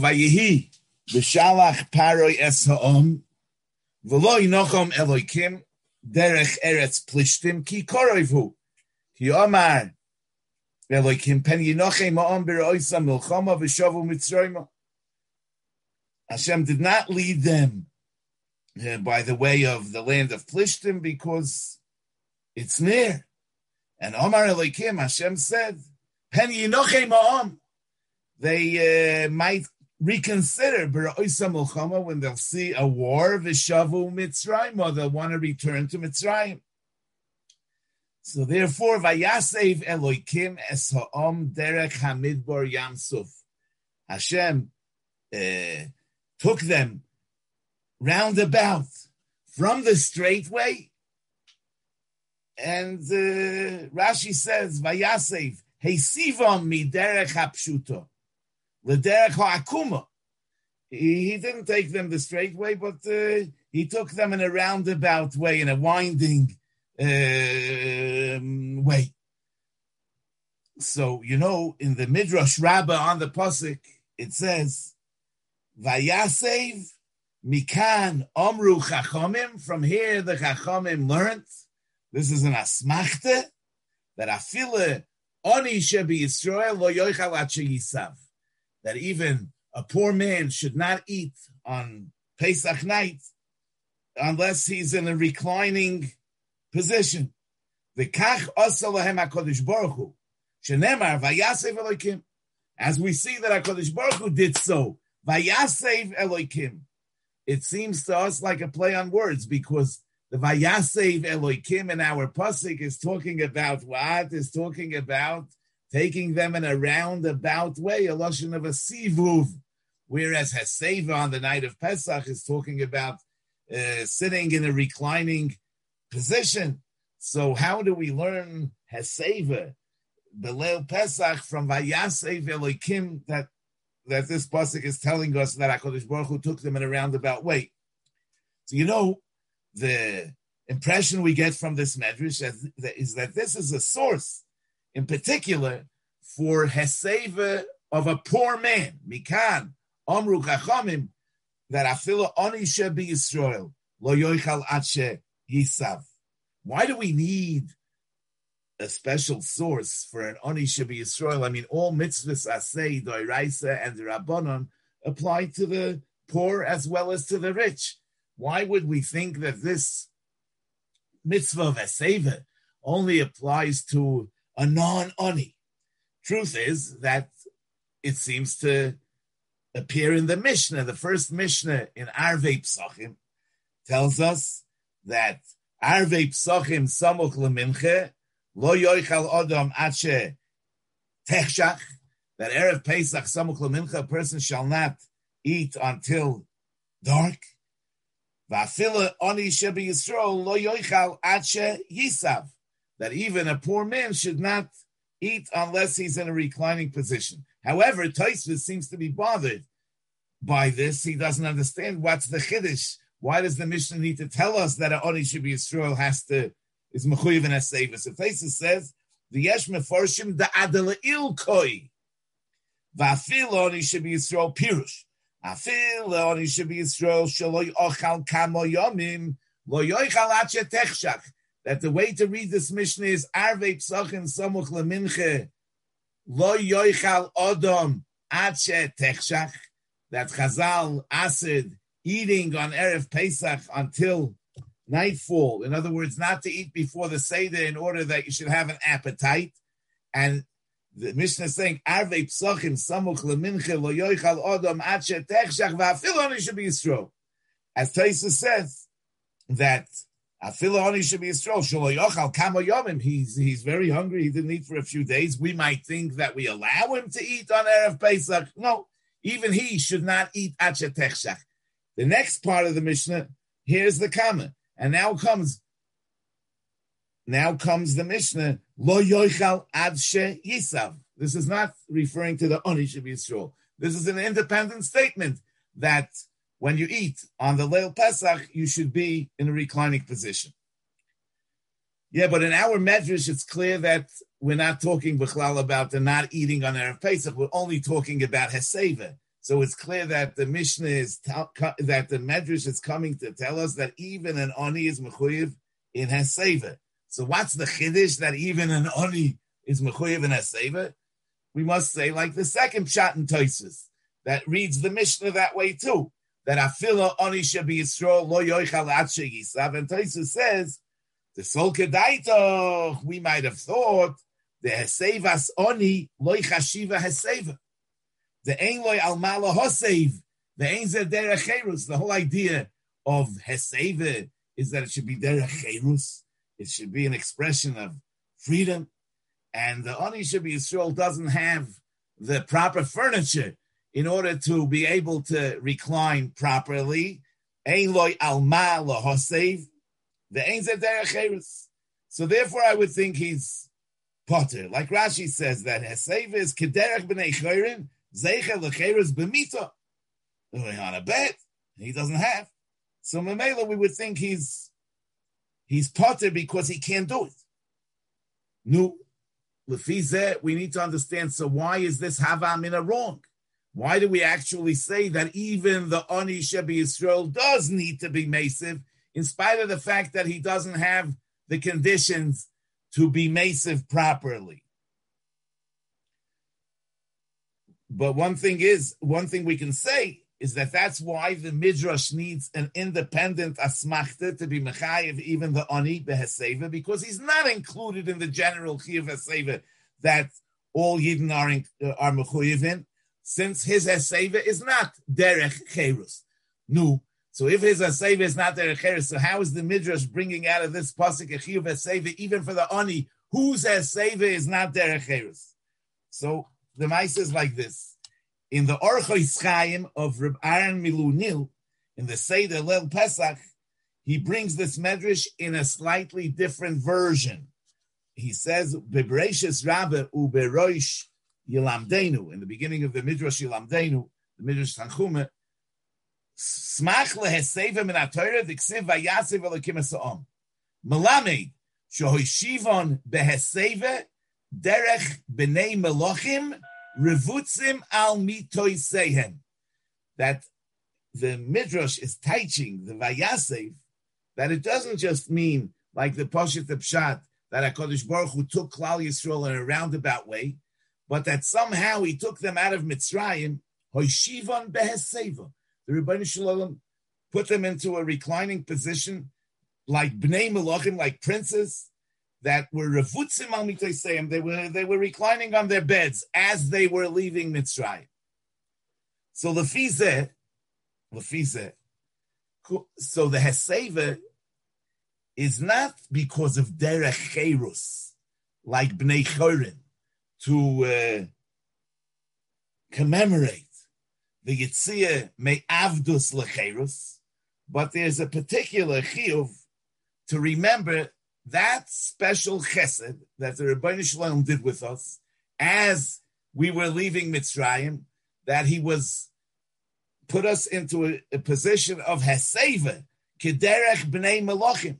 Vayehi v'shalach paroi es ha'om v'lo yinochom Elokim derech eretz plishtim ki koroivu ki omar Elokim pen yinochem ha'om b'roisa milchama v'shovu mitzrayma Hashem did not lead them uh, by the way of the land of Plishtim because it's near. And Omar Elokim, Hashem said, Pen yinochem ha'om they uh, might reconsider when they'll see a war, Vishavu Mitzrayim, or they'll want to return to Mitzrayim. So therefore, Vayasev Eloikim es ha'om derech hamidbor yamsuf. Hashem uh, took them roundabout from the straight way. And uh, Rashi says, Vayasev, Hesivam mi derech hapshuto. L'derech. He, he didn't take them the straight way, but uh, he took them in a roundabout way, in a winding uh, way. So, you know, in the Midrash Rabbah on the Pasuk, it says, Vayasev Mikan Omru Chachomim. From here, the Chachomim learned, this is an asmachte, that afile Oni Shebi Yisrael lo yoichal yisav that even a poor man should not eat on Pesach night unless he's in a reclining position. As we see that HaKadosh Baruch Hu did so, Vayasev Eloikim. It seems to us like a play on words because the Vayasev Eloikim in our Pasuk is talking about what? Is talking about taking them in a roundabout way, a lotion of a sivuv. Whereas Haseva on the night of Pesach is talking about uh, sitting in a reclining position. So how do we learn Haseva, Belel Pesach from Vayasev Elokim that that this pasuk is telling us that Hakadosh Baruch Hu took them in a roundabout way. So you know the impression we get from this medrash is that this is a source in particular for Heseva of a poor man. Mikan, Omru Chachamim, that Afila Oni be Yisrael, Lo Yoichal Ache Yisav. Why do we need a special source for an Oni be Yisrael? I mean, all mitzvahs Asay, Doiraisa, and the Rabbanon apply to the poor as well as to the rich. Why would we think that this mitzvah of Aseva only applies to a non-oni. Truth is that it seems to appear in the Mishnah. The first Mishnah in Arvei Psachim tells us that Arvei Psachim samuch leminche lo yoichal odom ache techshach that erev Pesach samuch leminche a person shall not eat until dark. Va'afila oni shebi Yisrael lo yoichal ache yisav that even a poor man should not eat unless he's in a reclining position. However, Taisvis seems to be bothered by this. He doesn't understand what's the chiddush. Why does the Mishnah need to tell us that an oni should be Yisrael has to is mechuyev and asevis? So Taisvis says the yesh meforshim the adela il koi va'afil oni should be Yisrael pirush. Afil oni should be Yisrael shaloi ochal kamo yomim lo yoichal ache techshach that the way to read this Mishnah is Arvei Psachim Samuch Leminche Lo Yoichal Odom Ache Techshach that Chazal acid eating on Erev Pesach until nightfall. In other words, not to eat before the Seder in order that you should have an appetite. And the Mishnah is saying, Arvei Psachim Samuch Leminche Lo Yoichal Odom Ache Techshach Va'afil Oni should be Yisro. As Taisa says, that He's he's very hungry. He didn't eat for a few days. We might think that we allow him to eat on erev Pesach. No, even he should not eat achetechshach. The next part of the Mishnah. Here's the comment, and now comes. Now comes the Mishnah. Lo yoichal adshe yisav. This is not referring to the oni should be stroll. This is an independent statement that when you eat on the Leil Pesach, you should be in a reclining position. Yeah, but in our medrash, it's clear that we're not talking Bechlal about the not eating on Erev Pesach. We're only talking about Heseva. So it's clear that the Mishnah is that the Medrash is coming to tell us that even an oni is mechuyev in Haseva. So what's the chiddush that even an oni is mechuyev in Haseva? We must say like the second shot in Toisus that reads the Mishnah that way too. That afila oni be Yisrael lo yoichal yisav. And Toisus says the sol kedaito. We might have thought the Hasevas oni loy chashiva Haseva the ein loy almala hosev, the ein derech The whole idea of heseva is that it should be derech It should be an expression of freedom, and the oni should be Yisrael doesn't have the proper furniture in order to be able to recline properly. So therefore, I would think he's Potter. Like Rashi says that Heseva is kederech b'nei chayrin, Zeicher lecheres b'mita. On a bet, he doesn't have. So Mamela, we would think he's he's potter because he can't do it. No, Lefize, we need to understand. So why is this Havamina wrong? Why do we actually say that even the Ani Shebi Yisrael does need to be massive, in spite of the fact that he doesn't have the conditions to be massive properly? But one thing is, one thing we can say is that that's why the midrash needs an independent asmachta to be mechayiv, even the ani beheseva, because he's not included in the general chiyuv heseva that all yidden are in, uh, are mechayiv in, since his heseva is not derech cherus. No. So if his heseva is not derech cherus, so how is the midrash bringing out of this pasuk a chiyuv heseva even for the ani whose heseva is not derech cherus? So the mice is like this. In the Orchois Chaim of Reb Aaron Milunil, in the Seder Lel Pesach, he brings this medrash in a slightly different version. He says, "Bebreshis Rabbe uberoish Yilamdenu." In the beginning of the Midrash Yilamdenu, the Midrash Tanchume, Smach leheseva min aTorah diksiv vayasev elokim esaom. Melamed shohoishivon beheseva derech b'nei melochim revutzim al mitoisehem. That the midrash is teaching the vayasev that it doesn't just mean like the Poshet Pshat that Hakadosh Baruch Hu took Klal Yisrael in a roundabout way, but that somehow he took them out of Mitzrayim. Hoishivon beheseva. The Ribono Shel Olam put them into a reclining position, like bnei melachim, like princes, that were revutzim al mitoiseyim. They were they were reclining on their beds as they were leaving Mitzrayim. So the fize, the fize. So the heseva is not because of derech cherus, like bnei chorin, to uh, commemorate the yitzia me avdus lecherus, but there's a particular chiyuv to remember that special chesed that the Ribono Shel Olam did with us as we were leaving Mitzrayim, that he was put us into a, a position of heseva, kederech bnei melachim.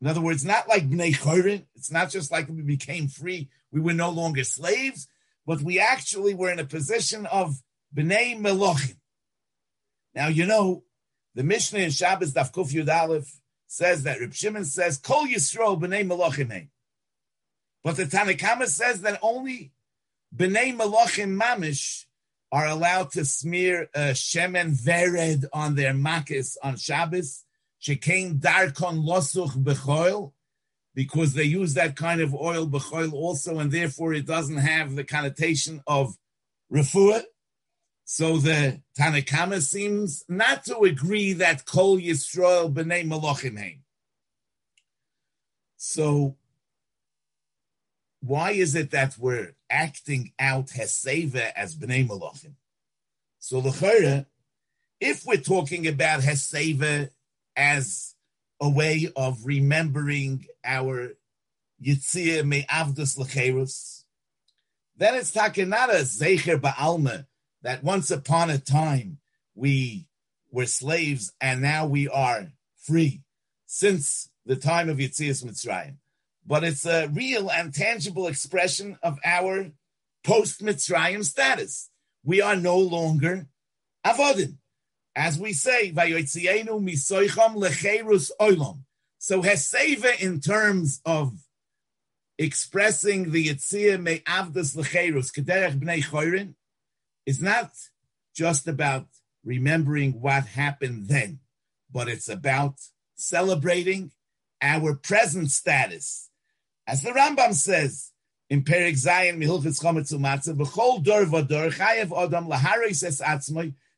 In other words, not like bnei chorin. It's not just like we became free; we were no longer slaves, but we actually were in a position of bnei melachim. Now you know the Mishnah in Shabbos Daf Kuf Yud Aleph says that Reb Shimon says Kol Yisrael b'nei Malachim but the Tanakhama says that only b'nei Malachim mamish are allowed to smear uh, shemen vered on their makis on Shabbos. Shekain darkon losuch b'choil, because they use that kind of oil b'choil also, and therefore it doesn't have the connotation of refuah. So the Tanakama seems not to agree that Kol Yisrael b'nei Malachim heim. So why is it that we're acting out Heseva as b'nei Malachim? So the if we're talking about Heseva as a way of remembering our Yitzir Me'avdus Lecherus, then it's Takenara Zecher Ba'alma that once upon a time we were slaves and now we are free since the time of Yitzias Mitzrayim. But it's a real and tangible expression of our post Mitzrayim status. We are no longer avodim. As we say. So heseva in terms of expressing the Yitzhak me avdas lecherus kederech bnei chorin is not just about remembering what happened then, but it's about celebrating our present status. As the Rambam says in Perik Zayin Mihilchitz Chometz Umatzah, B'chol dor v'dor chayev odam laharis es atzmoy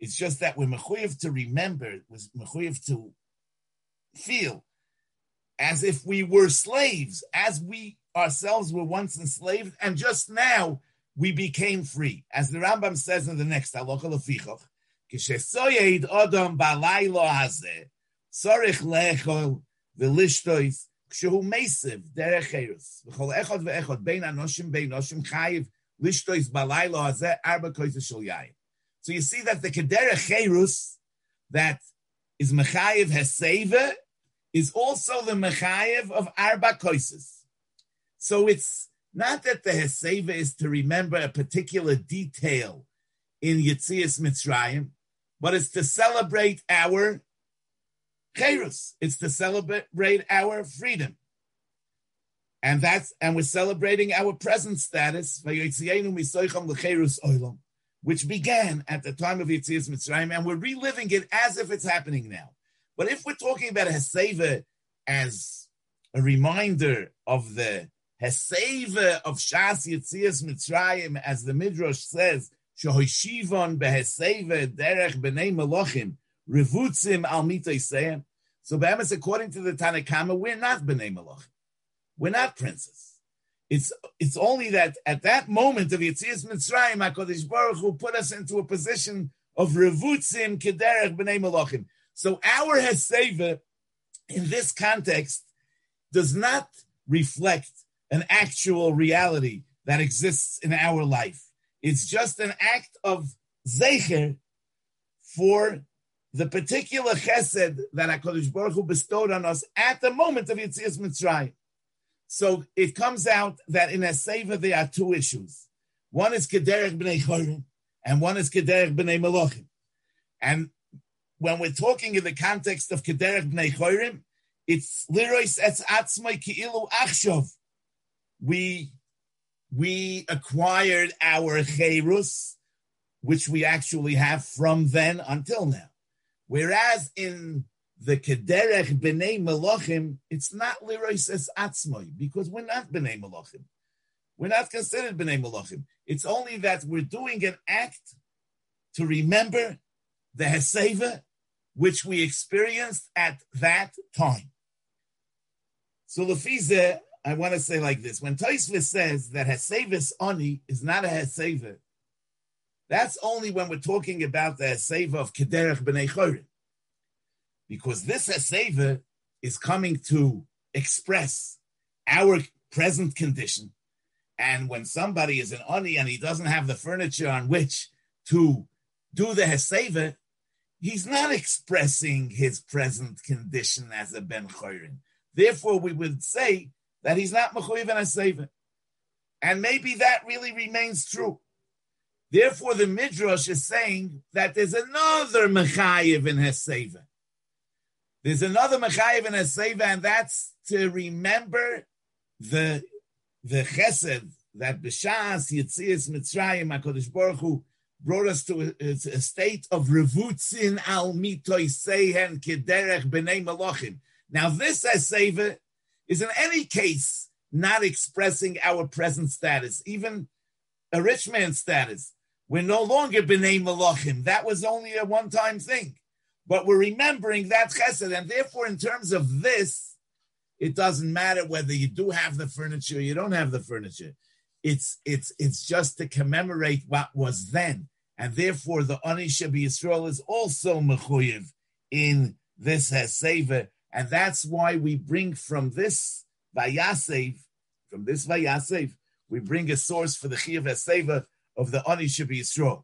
It's just that we're mechuyev to remember, was mechuyev to feel as if we were slaves, as we ourselves were once enslaved, and just now we became free. As the Rambam says in the next halacha lefichoch, כשסויד אדם בלילה הזה, צריך לאכול ולשתות כשהוא מסב דרך חרס, וכל אחד ואחד בין אנושים בין אנושים חייב לשתות בלילה הזה ארבע כוסות של יין. so you see that the kederech cherus that is mechayev heseva is also the mechayev of arba koises. So it's not that the heseva is to remember a particular detail in Yitzias Mitzrayim, but it's to celebrate our Cherus. It's to celebrate our freedom. And that's and we're celebrating our present status, which began at the time of Yitzias Mitzrayim, and we're reliving it as if it's happening now. But if we're talking about Heseva as a reminder of the Heseva of Shas Yitzias Mitzrayim, as the Midrash says, Shehoshivon beheseva derech b'nei melochim revutzim al mitoiseyim. So, Be'emes, according to the Tanakhama, we're not b'nei melochim. We're not princes. It's it's only that at that moment of Yitzias Mitzrayim, Hakadosh Baruch Hu put us into a position of revutzim kederech b'nei melochim. So our heseva in this context does not reflect an actual reality that exists in our life. It's just an act of zecher for the particular chesed that HaKadosh Baruch Hu bestowed on us at the moment of Yitzias Mitzrayim. So it comes out that in a seva there are two issues. One is Kederech B'nei Chorim, and one is Kederech B'nei Melochim. And when we're talking in the context of Kederech B'nei Chorim, it's Lirois Etz Atzmai Ki'ilu Achshov. We we acquired our cherus, which we actually have from then until now. Whereas in the Kederech B'nei Melochim, it's not Lirois Es Atzmoy, because we're not B'nei Melochim. We're not considered B'nei Melochim. It's only that we're doing an act to remember the Heseva, which we experienced at that time. So Lefize, I want to say like this: when Taisvis says that Hesevis Ani is not a Heseva, that's only when we're talking about the Heseva of Kederech B'nei Chorin, because this Heseva is coming to express our present condition. And when somebody is an Ani and he doesn't have the furniture on which to do the Heseva, he's not expressing his present condition as a Ben Chorin. Therefore, we would say that he's not mechuyev and a And maybe that really remains true. Therefore, the Midrash is saying that there's another mechayev in Heseva. There's another mechayev in Heseva, and that's to remember the the chesed that b'shas Yitzias Mitzrayim Hakadosh Baruch Hu brought us to a, a state of revutzin al mitoy sehen kederech b'nei malachim. Now this Heseva is in any case not expressing our present status, even a rich man's status. We're no longer b'nei malachim. That was only a one-time thing, but we're remembering that chesed, and therefore, in terms of this, it doesn't matter whether you do have the furniture or you don't have the furniture. It's it's it's just to commemorate what was then, and therefore the Anisha Yisrael is also mechuyev in this Heseva, and that's why we bring from this Vayasev, from this Vayasev, we bring a source for the Chiyav Heseva of the Anisha Yisrael.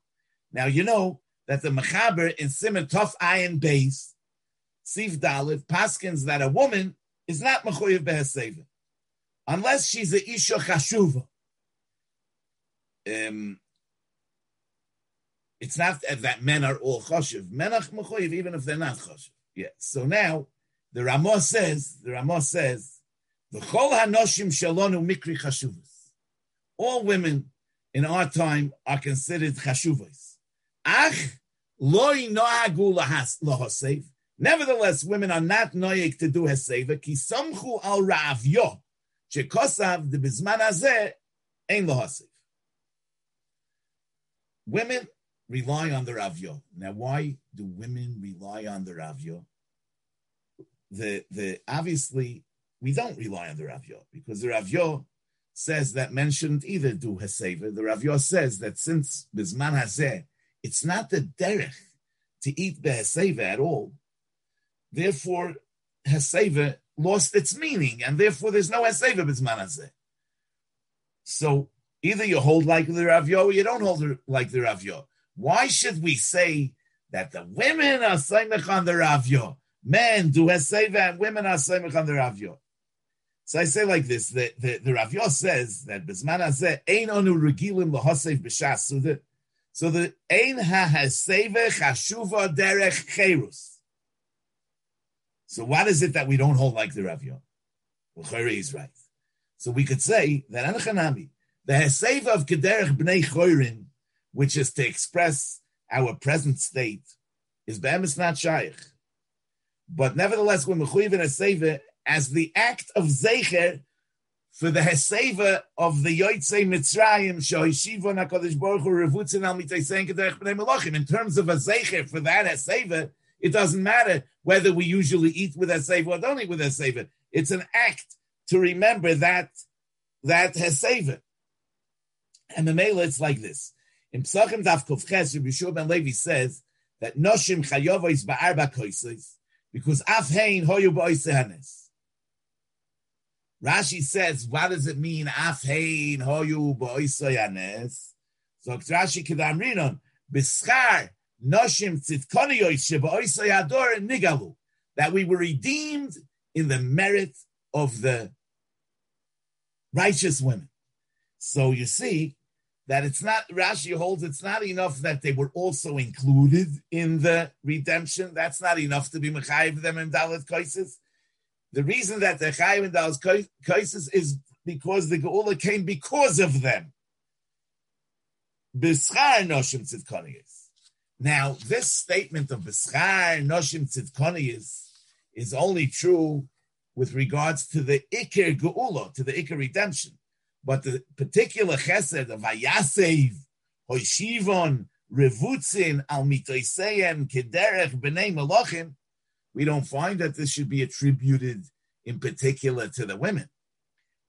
Now you know that the Mechaber in Simon Tov Ayin Base, Sif Dalit, paskins that a woman is not mechuyev beheseva, unless she's a isha chashuva. Um, it's not that men are all choshev. Men are mechuyev even if they're not choshev. Yeah. So now the Ramah says, the Ramah says, the chol hanoshim shalonu mikri chashuvas. All women in our time are considered chashuvas. Ach loy noagu lahasev. Nevertheless, women are not noyek to do heseva ki samchu al ravyo shekosav de bizman hazeh ein lahasev. Women rely on the Ravyo. Now, why do women rely on the Ravyo? The the obviously we don't rely on the Ravyo because the Ravyo says that men shouldn't either do Heseva. The Ravyo says that since Bisman Hazeh, it's not the derech to eat the at all. Therefore, Heseva lost its meaning, and therefore there's no Heseva Bisman Hazeh. So either you hold like the Ravyo or you don't hold like the Ravyo. Why should we say that the women are Saimach on the Ravyo? Men do Heseva and women are Saimach on the Ravyo. So I say like this: the the, the says that Bisman Hazeh Ein Onu Regilim Lahasev B'Shas Suda. So the Ein Ha Heseva Chashuva Derech Cherus. So what is it that we don't hold like the Ravyo? Well, is right. So we could say that Anachanami, the Heseva of Kederech Bnei Choyrin, which is to express our present state, is Be'emes not Shaykh. But nevertheless, when Mechuyiv in as the act of Zecher for the Heseva of the Yotzei Mitzrayim, Shohishiva Nakadosh Baruch Hu Revutzin Al Mitaysein Kederech Bnei Melachim, in terms of a Zecher for that Heseva, it doesn't matter whether we usually eat with Heseva or don't eat with Heseva. It's an act to remember that that Heseva. And the Mela, it's like this. In Psachim Daf Kovches, Yeshua ben Levi says that Noshim Chayovois Ba'arba Koisos, because Afhein Hoyu Ba'oisehanes. Rashi says, what does it mean, Afhein Hoyu Ba'oisehanes? So Rashi Kedamrinon, Bischar Noshim Tzitkoniyos Sheba'oiseyador Nigalu, that we were redeemed in the merit of the righteous women. So you see, that it's not Rashi holds it's not enough that they were also included in the redemption. That's not enough to be mechayiv them in Dalit Kaisis. The reason that they're chayiv in Kaisis is because the Geula came because of them. B'schar noshim tzidkoniyis. Now, this statement of b'schar noshim tzidkoniyis is only true with regards to the ikir geula, to the ikir redemption. But the particular chesed of Vayasev, Hoshivon, Revutzin, Al Mitoiseyem, Kederech, B'nei Malachim, we don't find that this should be attributed in particular to the women.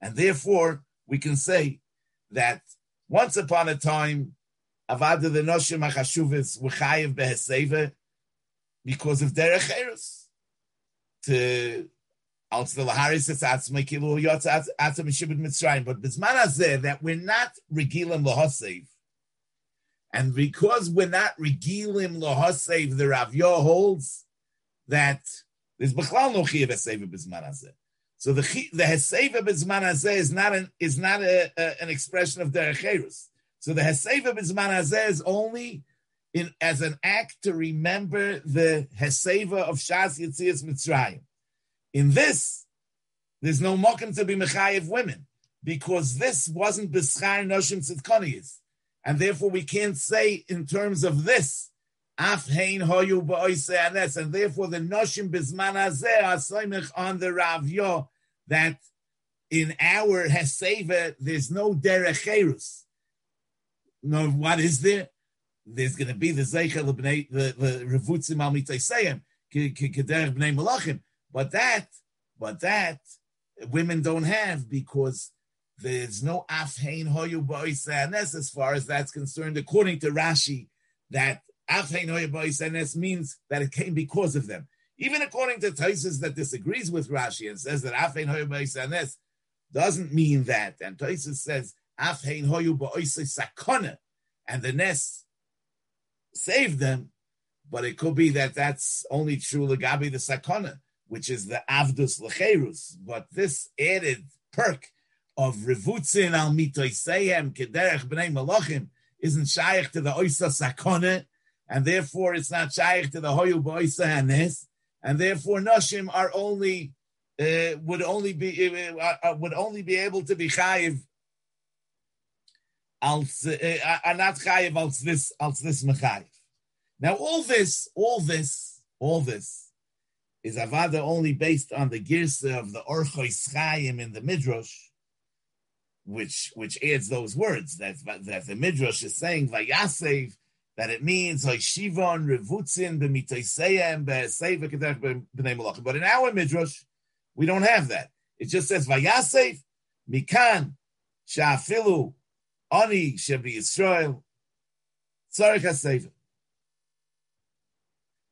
And therefore, we can say that once upon a time, Avada the Noshim HaChashuvis V'chayev Beheseva because of Derech Eros. To but Bisman Hazeh, that we're not regilim lahasev, and because we're not regilim lahasev, the Rav Yo holds that there's b'chlal no chiyav heseva Bisman Hazeh. So the the heseva Bisman Hazeh is not an is not a, a, an expression of derecherus. So the heseva Bisman Hazeh is only in as an act to remember the heseva of Shas Yitzias Mitzrayim. In this, there's no mokum to be mechayev women because this wasn't b'schar noshim tzidkoniyis, and therefore we can't say in terms of this and therefore the noshim bisman hazeh on the ravyo that in our heseva there's no derecherus. No, what is there? There's going to be the zeichel the the revutzim al mitayseim kederech bnei malachim. But that, but that, women don't have because there's no afhein hoyu ba'oisanes as far as that's concerned. According to Rashi, that Afhein means that it came because of them. Even according to Taisus that disagrees with Rashi and says that Afhein Hoyu doesn't mean that. And Taisus says Afhein Hoyu Sakona, and the Nes saved them, but it could be that that's only true Lagabi the Sakona, which is the Avdus Lecherus. But this added perk of Revutzin al Mitoiseyem Kederech B'nei Malachim isn't shaykh to the Oisa Sakona, and therefore it's not shaykh to the Hoyu B'Oisa Hanes, and therefore Nashim are only uh, would only be uh, uh, would only be able to be chayiv als uh, are not chayiv als this als this mechayiv. Now all this, all this, all this is avada only based on the girsa of the orchois chayim in the midrash, which which adds those words that that the midrash is saying vayasev that it means Shivon Revutzin b'mitoiseyem b'seiv b'nei malachim. But in our midrash, we don't have that. It just says Vayasef Mikan Shafilu Ani Shebi Yisrael Tzarech HaSeiv.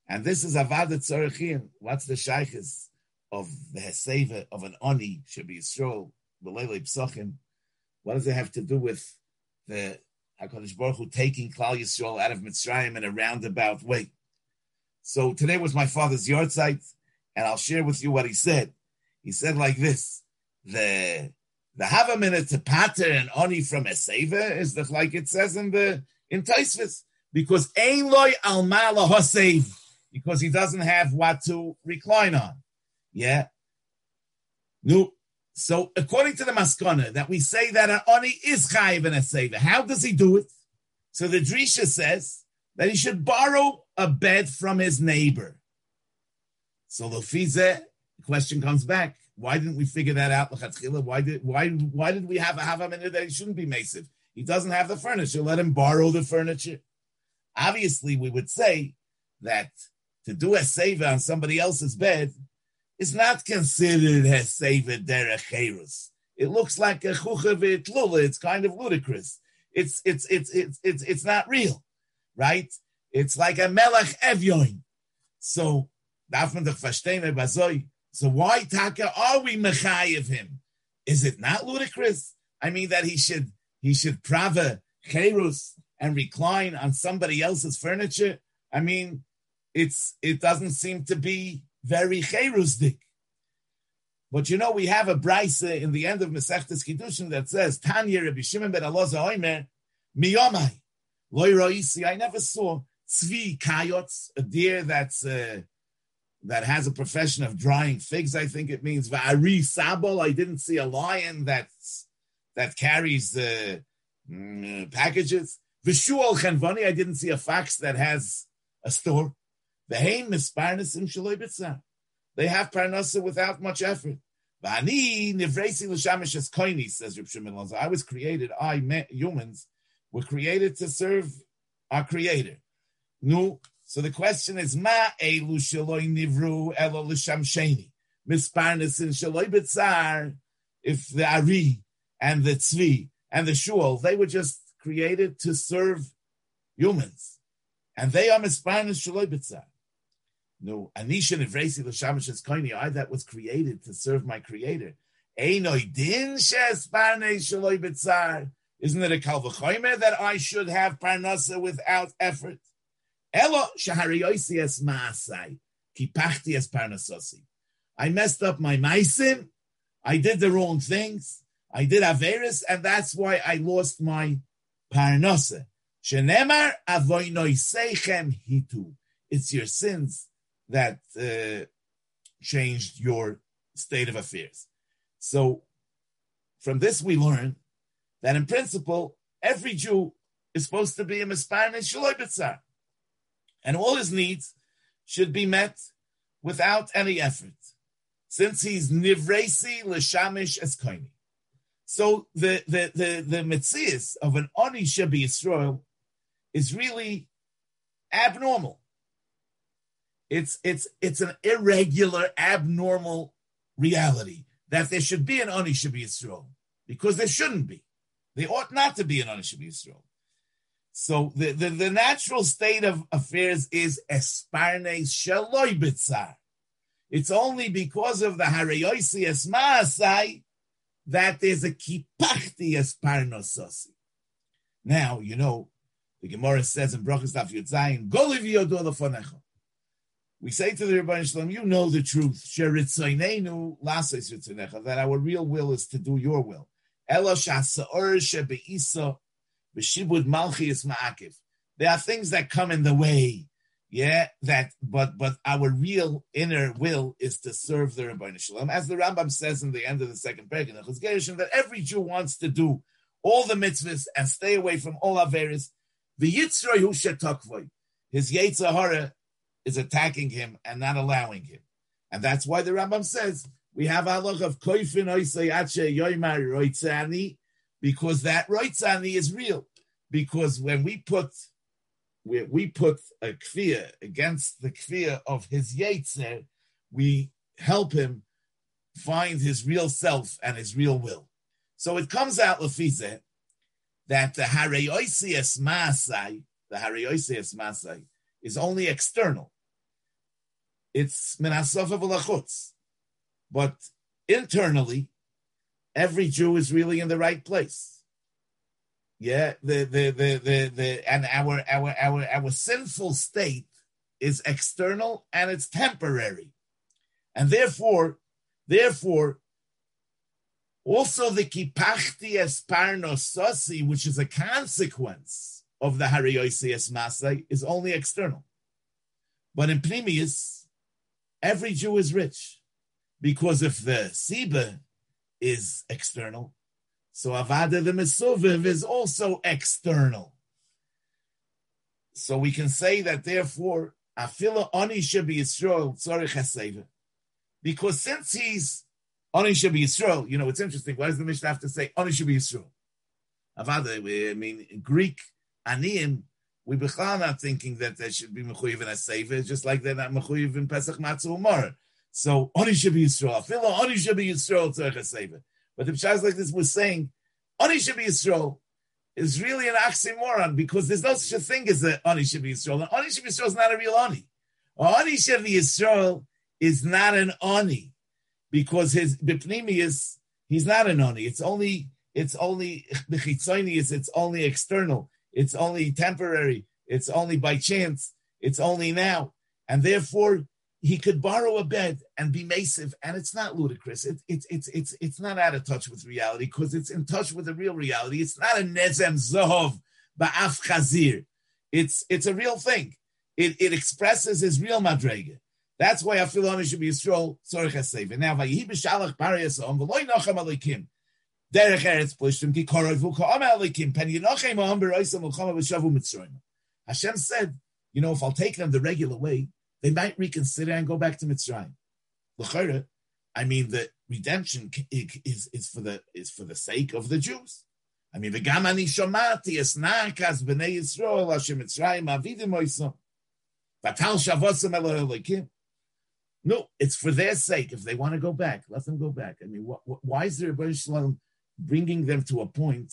And this is Avadat Tzarechim. What's the shaykhis of the Heseva of an Ani Shebi Yisrael B'leilei Psachim? What does it have to do with the HaKadosh Baruch Hu taking Klal Yisrael out of Mitzrayim in a roundabout way? So today was my father's yahrzeit, and I'll share with you what he said. He said like this: the the have a minute to pater and oni from Eseva is the, like it says in the in Taisvis, because ein loy al mala because he doesn't have what to recline on. Yeah. No. So according to the Maskana, that we say that an oni is chayiv in a seva, How does he do it? So the Drisha says that he should borrow a bed from his neighbor. So the Fize, the question comes back: Why didn't we figure that out? Why did why why did we have a minute that he shouldn't be massive? He doesn't have the furniture. Let him borrow the furniture. Obviously, we would say that to do a seva on somebody else's bed is not considered a seva derech It looks like a chuchavit lula. It's kind of ludicrous. It's it's it's it's it's it's not real, right? It's like a melech evyoin. So So why taka are we mechayiv him? Is it not ludicrous? I mean that he should he should prava cherus and recline on somebody else's furniture. I mean, it's it doesn't seem to be very cherusdik. But you know, we have a brisa in the end of Masechtas Kiddushin that says, Tanya Rabbi Shimon ben Elazar Oimer, miyomai, loy roisi, I never saw tzvi kayots, a deer that's uh, that has a profession of drying figs. I think it means va'ari sabol. I didn't see a lion that's that carries uh, packages. Vishual chenvani. I didn't see a fox that has a store. They have parnasa without much effort. Says Reb Shimon I was created. I humans were created to serve our Creator. Nu so the question is, Ma elu shaloi nivru elo l'sham sheni. Misparnis in shaloi betzar, if the Ari and the Tzvi and the Shul, they were just created to serve humans. And they are misparnis shaloi betzar. No, anisha nivresi l'shamish es koini, I that was created to serve my creator. Einoi din shes parnes shaloi betzar. Isn't it a kalvachomer that I should have parnasa without effort? Elo shahariyosi maasai, kipachti es. I messed up my maisim. I did the wrong things. I did averis, and that's why I lost my parnasa. Shenemar avoinoisechem hitu. It's your sins that uh, changed your state of affairs. So, from this we learn that in principle, every Jew is supposed to be a mispan and shaloi and all his needs should be met without any effort, since he's nivresi l'shamish eskoini. So the the the the mitzias of an oni shabi Yisrael is really abnormal. It's it's it's an irregular, abnormal reality that there should be an oni shabi Yisrael because there shouldn't be. They ought not to be an oni shabi Yisrael. So the, the, the natural state of affairs is esparnes shaloi bitzar. It's only because of the hareyosi esmaasai that there's a kipachti esparnososi. Now, you know, the Gemara says in Brachas Daf Yudzayin, Goliv Yodu We say to the Ribono Shel Olam, you know the truth. That our real will is to do your will. There are things that come in the way, yeah, that, but, but our real inner will is to serve the Ribono Shel Olam. As the Rambam says in the end of the second paragraph, that every Jew wants to do all the mitzvahs and stay away from all. The yitzroy hu shetakvoy. His Yetzirah is attacking him and not allowing him. And that's why the Rambam says we have halach of koifin oisayache yoimar roitzani, because that roitzani is real. Because when we put we, we put a kfir against the kfir of his yetzer, we help him find his real self and his real will. So it comes out lefize that the hareyoisias masai, the hareyoisias masai, is only external. It's minasofa v'lachutz, but internally, every Jew is really in the right place. Yeah, the the the the, the and our our our our sinful state is external and it's temporary, and therefore, therefore, also, the kipachti esparnosasi, which is a consequence of the harioisias masai, is only external. But in Pnimius, every Jew is rich. Because if the Siba is external, so Avada the Mesuviv is also external. So we can say that therefore, Afila Oni be Yisrael Tzorich Because since he's Oni be Yisrael. You know, it's interesting. Why does the Mishnah have to say Oni be Yisrael? Avada, I mean, in Greek Aniyim, we become not thinking that they should be mechuyev in a sefer, just like they're not mechuyev in Pesach Matzah Umar. So Oni should be Yisrael. Feel Oni should be Yisrael to a sefer. But the Pshaz like this was saying, Oni should be Yisrael is really an oxymoron because there's no such a thing as an Oni should be Yisrael. An Oni should be Yisrael is not a real Oni. Oni should be Yisrael is not an Oni because his bipnimi is he's not an oni. It's only it's only it's only external. It's only temporary. It's only by chance. It's only now, and therefore he could borrow a bed and be massive, and it's not ludicrous. It, it's it's it's it's not out of touch with reality because it's in touch with the real reality. It's not a nezem zohov ba'af chazir. It's it's a real thing. It it expresses his real madrega. That's why I feel on should be Yisrael Tzorich HaSev. Now, Vayihi b'shalach bari yasom, v'loi nochem alikim. Derech eretz plishtim ki korov v'ka'am alikim, pen yinochem aham b'roisam l'chama v'shavu mitzroim. Hashem said, you know, if I'll take them the regular way, they might reconsider and go back to Mitzrayim. L'chayre, I mean, the redemption is, is for the is for the sake of the Jews. I mean, v'gam ani shomati es na'kas b'nei Yisrael Hashem Mitzrayim avidim oisam. Vatal shavosam Elohim no, it's for their sake. If they want to go back, let them go back. I mean, what, what, why is there a Shalom bringing them to a point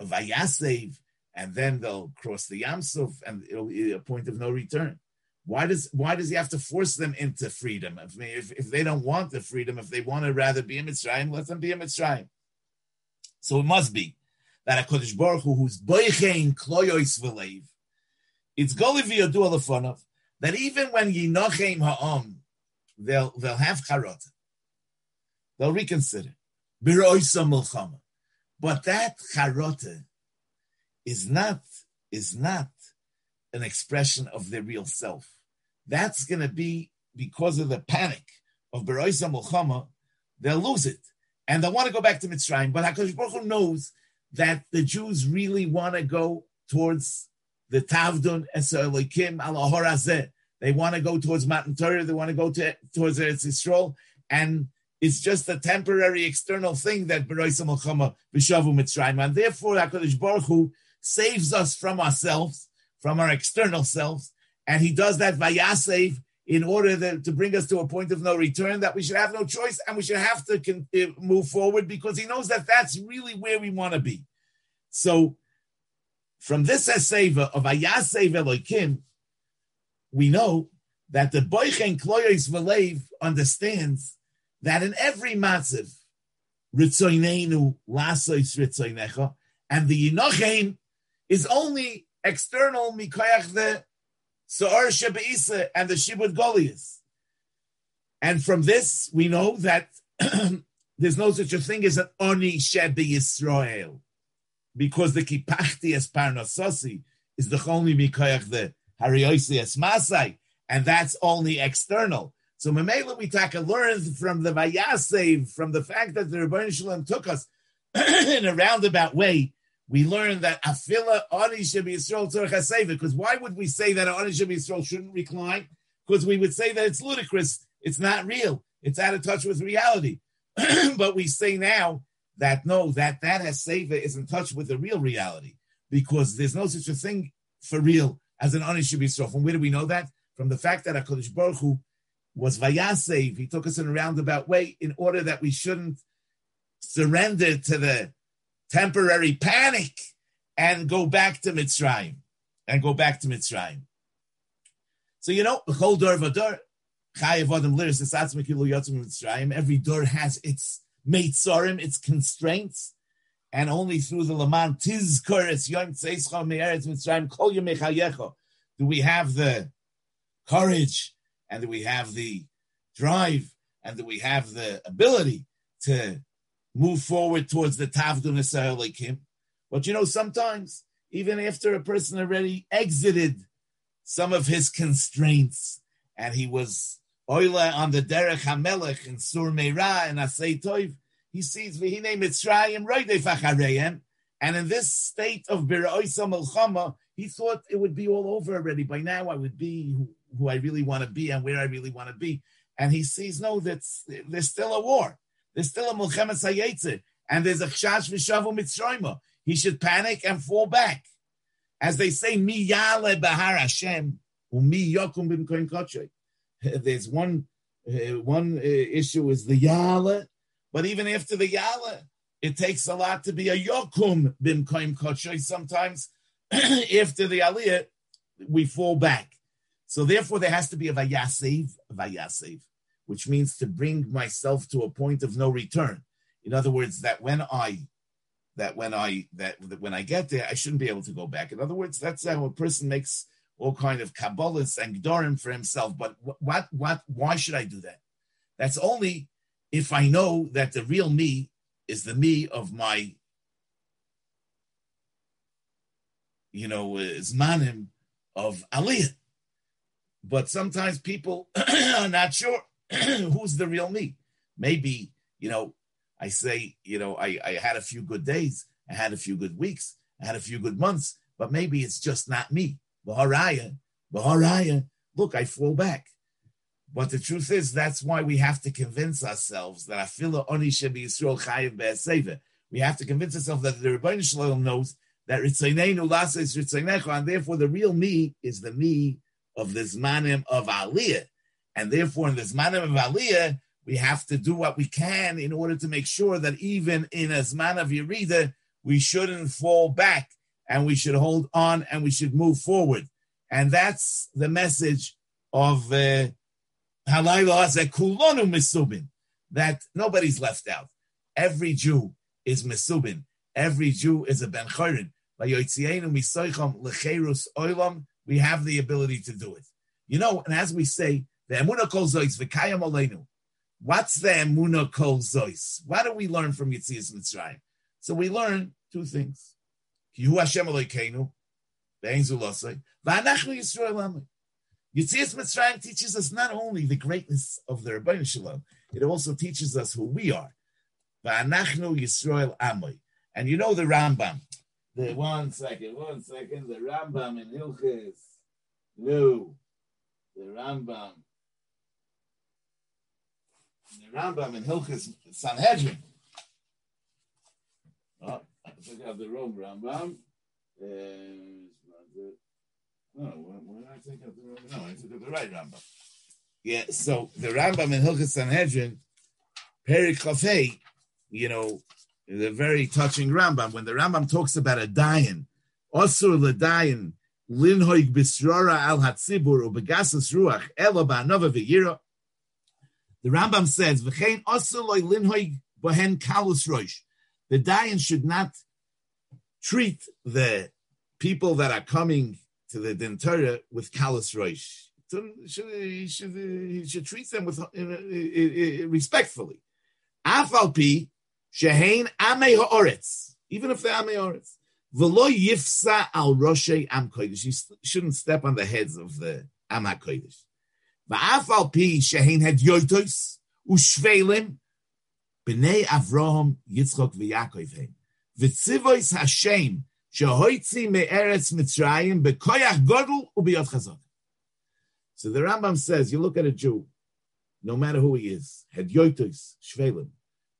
of Ayasev, and then they'll cross the Yamsuf, and it'll be a point of no return? Why does why does he have to force them into freedom? If, if, if they don't want the freedom, if they want to rather be a Mitzrayim, let them be a Mitzrayim. So it must be that a Kodesh Baruch Hu, who's boichein kloyois v'leiv, it's goliv yadu that even when yinochem ha'om, they'll they'll have charot. They'll reconsider. But that charot is not is not an expression of their real self. That's going to be because of the panic of Beroisa Mulchama, they'll lose it. And they'll want to go back to Mitzrayim. But HaKadosh Baruch Hu knows that the Jews really want to go towards the Tavdun Esa Elokim al they want to go towards Matan Torah. They want to go to, towards Eretz Yisrael. And it's just a temporary external thing that Beroisa Melchama B'Shavu. And therefore, HaKadosh Baruch Hu saves us from ourselves, from our external selves. And he does that vayasev in order that, to bring us to a point of no return, that we should have no choice and we should have to con- uh, move forward because he knows that that's really where we want to be. So from this Eseva of Ayasev Elokim, we know that the Boichen Kloyos Velev understands that in every matziv, Ritzoinenu Lasois Ritzoinecha, and the Yinochein is only external Mikoyach the Sa'ar Shebeisa and the Shibud Goliath. And from this, we know that there's no such a thing as an Oni Shebe Yisrael, because the Kipachti es Parnasosi is the only Mikoyach the Hariosi es Masai, and that's only external. So Mamela we take a learn from the Vayasev, from the fact that the Ribono Shel Olam took us in a roundabout way. We learn that Afila Ani Yisrael Tzorach Because why would we say that Ani Yisrael shouldn't recline? Because we would say that it's ludicrous, it's not real, it's out of touch with reality. but we say now that no, that that Haseva is in touch with the real reality because there's no such a thing for real as an Ani Yisrael. From where do we know that? From the fact that Hakadosh Baruch Hu was Vayasev. He took us in a roundabout way in order that we shouldn't surrender to the temporary panic and go back to Mitzrayim. And go back to Mitzrayim. So, you know, whole door of a door, every door has its meitzorim, its constraints, and only through the Laman Tizkor, it's Yom Tzeischa Me'eretz Mitzrayim, Kol Yom do we have the courage and that we have the drive and that we have the ability to move forward towards the Tavdun Kim. But you know, sometimes, even after a person already exited some of his constraints and he was oila on the Derech HaMelech and Sur Meira and Asay Toiv, he sees Vihine Mitzrayim Roidei Fachareim. And in this state of Bira'oisa Melchama, he thought it would be all over already. By now, I would be who I really want to be and where I really want to be. And he sees, no, that's there's still a war. There's still a Mulchemet Hayetze. And there's a Chash Vishavu Mitzrayma. He should panic and fall back. As they say, Mi Yale Bahar Hashem, Mi Yokum Bim Koin There's one uh, one uh, issue is the Yale, but even after the Yale, it takes a lot to be a Yokum Bim Koin Sometimes after the Aliyah, we fall back. So therefore, there has to be a vayasev, vayasev, which means to bring myself to a point of no return. In other words, that when I, that when I, that, that when I get there, I shouldn't be able to go back. In other words, that's how a person makes all kind of kabbalahs and gdorim for himself. But what, what, why should I do that? That's only if I know that the real me is the me of my, you know, zmanim of aliyah. But sometimes people are not sure who's the real me. Maybe, you know, I say, you know, I, I had a few good days, I had a few good weeks, I had a few good months, but maybe it's just not me. Baharaya, Baharaya, look, I fall back. But the truth is, that's why we have to convince ourselves that Afila Oni Shebi Yisrael Chayiv Be'aseva. We have to convince ourselves that the Ribono Shel Olam knows that Ritzaynenu Lasa is Ritzaynecha, and therefore the real me is the me of the Zmanim of Aliyah. And therefore, in the Zmanim of Aliyah, we have to do what we can in order to make sure that even in a Zman of Yerida, we shouldn't fall back and we should hold on and we should move forward. And that's the message of uh, Kulonu Misubin, that nobody's left out. Every Jew is Misubin. Every Jew is a Ben Chorin we have the ability to do it. You know, and as we say, the emuna kol zois v'kayam aleinu. What's the emuna kol zois? What do we learn from Yitzias Mitzrayim? So we learn two things. Kihu Hashem Elokeinu, ve'en zulosai, v'anachnu Yisrael amai. Yitzias Mitzrayim teaches us not only the greatness of the Ribono Shel Olam, it also teaches us who we are. V'anachnu Yisrael amai. And you know the Rambam, the one second, one second, the Rambam in Hilchis, no, the Rambam, the Rambam in Hilchis Sanhedrin. Oh, I took out the wrong Rambam. Uh, no, did I take out the wrong? No, I took out the right Rambam. Yeah, so the Rambam in Hilchis Sanhedrin, Perikafei, you know, the very touching Rambam. When the Rambam talks about a dying, Osur ledayin linhoig bisrora al hatzibur ubegasas ruach elo ba'anova v'yira. The Rambam says, "V'chein osur loy linhoig bohen kalus roish." The dayan should not treat the people that are coming to the Din Torah with kalus roish. He should, he should treat them with uh, uh, uh, respectfully. Afalpi shehein amei haaretz, even if they're amei haaretz. V'lo yifsa al roshe am kodesh. You shouldn't step on the heads of the am kodesh. V'afalpi shehein had yoitos ushvelim b'nei Avraham Yitzchok v'Yakov heim. V'tzivois Hashem shehoitzi me'eretz Mitzrayim b'koyach godel u'biyot chazak. So the Rambam says, you look at a Jew, no matter who he is, had yoitos, shvelim.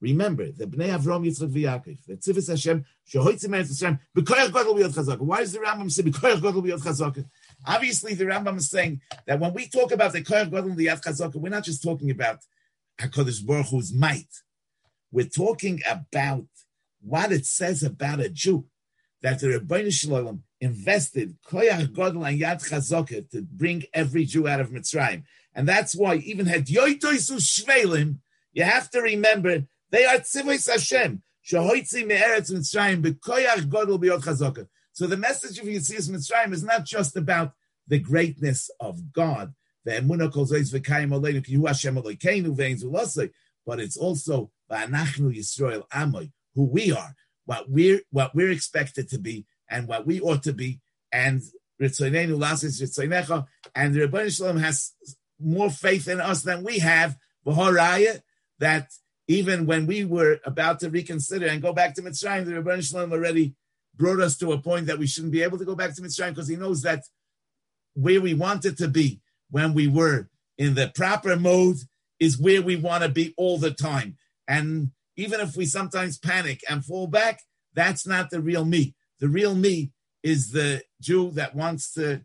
Remember, the Bnei Avram Yitzchak v'Yakov, the Tzivus Hashem, shehoitzim eretz Hashem, b'koyach godel b'yot chazaka. Why does the Rambam say b'koyach godel b'yot chazaka? Obviously, the Rambam is saying that when we talk about the koyach godel b'yot chazaka, we're not just talking about Hakadosh Baruch Hu's might. We're talking about what it says about a Jew that the Ribono Shel Olam invested koyach godel and yad chazaka to bring every Jew out of Mitzrayim, and that's why even had yoitoisu shvelim, you have to remember they are tzivos Hashem shahoitzi me'eretz Mitzrayim bekoyach godel biyot chazaka. So the message of Yitzias Mitzrayim is not just about the greatness of God, but it's also who we are, what we're what we're expected to be, and what we ought to be, and and the Ribono Shel Olam has more faith in us than we have, that even when we were about to reconsider and go back to Mitzrayim, the Ribono Shel Olam already brought us to a point that we shouldn't be able to go back to Mitzrayim because he knows that where we wanted to be when we were in the proper mode is where we want to be all the time. And even if we sometimes panic and fall back, that's not the real me. The real me is the Jew that wants to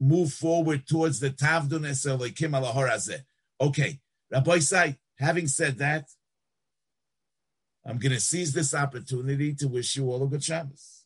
move forward towards the Tavdun Elokim Alahorazeh. Okay, Rabbi Sai, having said that, I'm going to seize this opportunity to wish you all a good Shabbos.